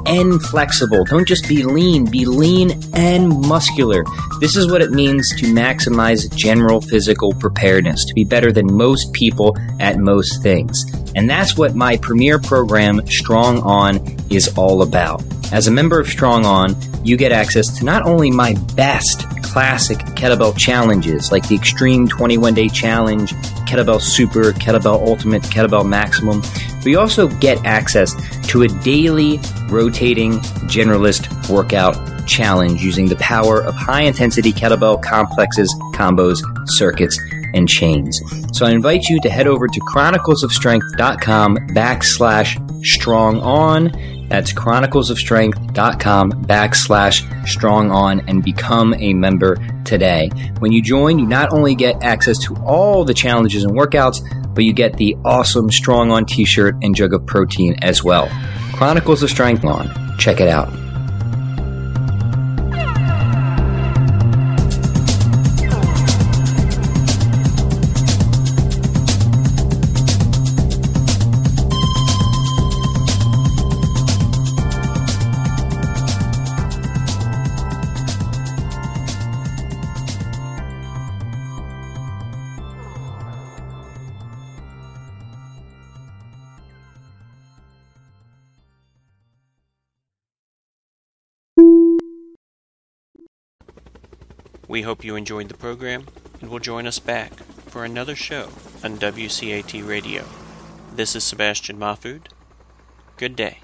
[SPEAKER 2] And flexible. Don't just be lean, be lean and muscular. This is what it means to maximize general physical preparedness, to be better than most people at most things. And that's what my premier program, Strong On, is all about. As a member of Strong On, you get access to not only my best classic kettlebell challenges like the Extreme 21 Day Challenge, Kettlebell Super, Kettlebell Ultimate, Kettlebell Maximum, you also get access to a daily rotating generalist workout challenge using the power of high intensity kettlebell complexes, combos, circuits, and chains. So I invite you to head over to chroniclesofstrength.com backslash strong on. That's chroniclesofstrength.com backslash strong on and become a member today. When you join, you not only get access to all the challenges and workouts, but you get the awesome strong on t-shirt and jug of protein as well. Chronicles of Strength on. Check it out.
[SPEAKER 1] We hope you enjoyed the program and will join us back for another show on WCAT Radio. This is Sebastian Mahfood. Good day.